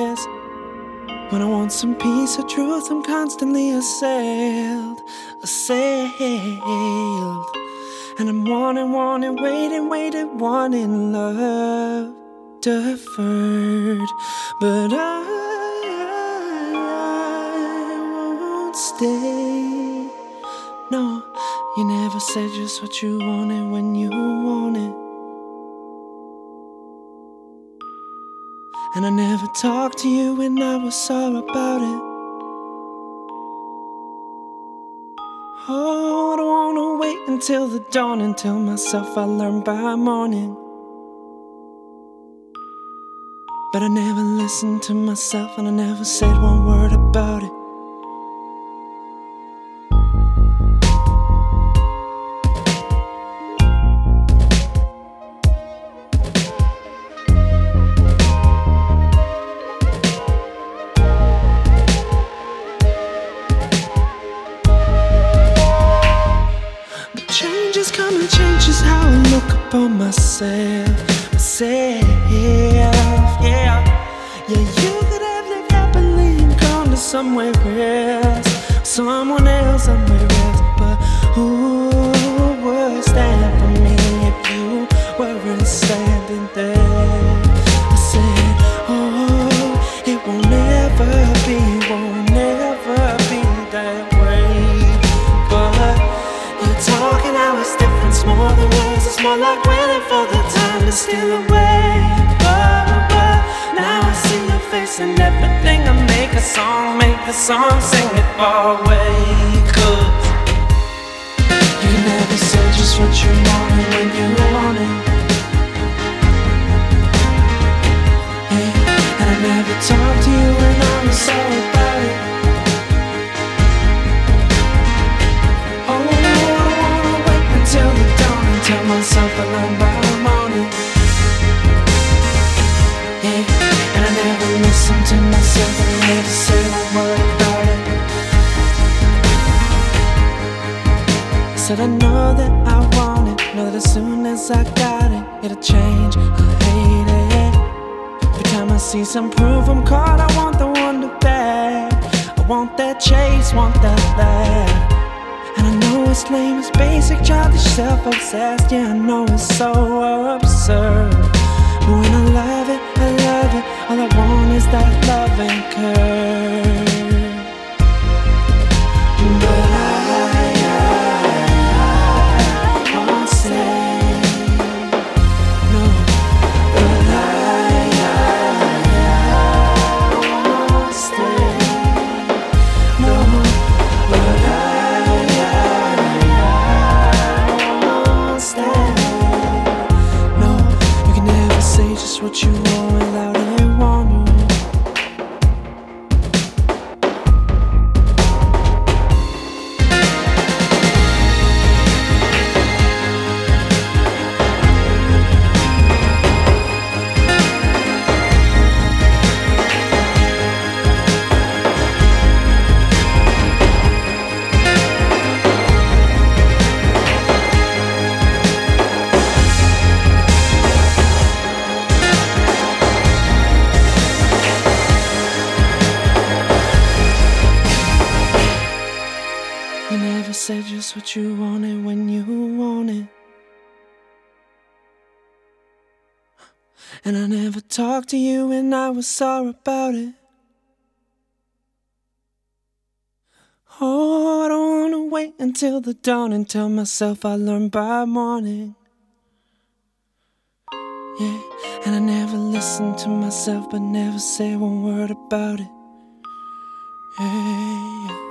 When I want some peace or truth, I'm constantly assailed, assailed. And I'm wanting, wanting, waiting, waiting, wanting love deferred. But I, I, I won't stay. No, you never said just what you wanted when you wanted And I never talked to you, when I was sorry about it. Oh, I don't wanna wait until the dawn and tell myself I learn by morning. But I never listened to myself, and I never said one word said I know that I want it. Know that as soon as I got it, it'll change. I hate it. Every time I see some proof I'm caught, I want the wonder back. I want that chase, want that laugh. And I know it's lame, it's basic, childish, self obsessed. Yeah, I know it's so absurd. But when I love it, I love it. All I want is that loving curve. Talked to you and I was sorry about it. Oh, I don't wanna wait until the dawn and tell myself I learned by morning. Yeah, and I never listened to myself, but never say one word about it. Yeah.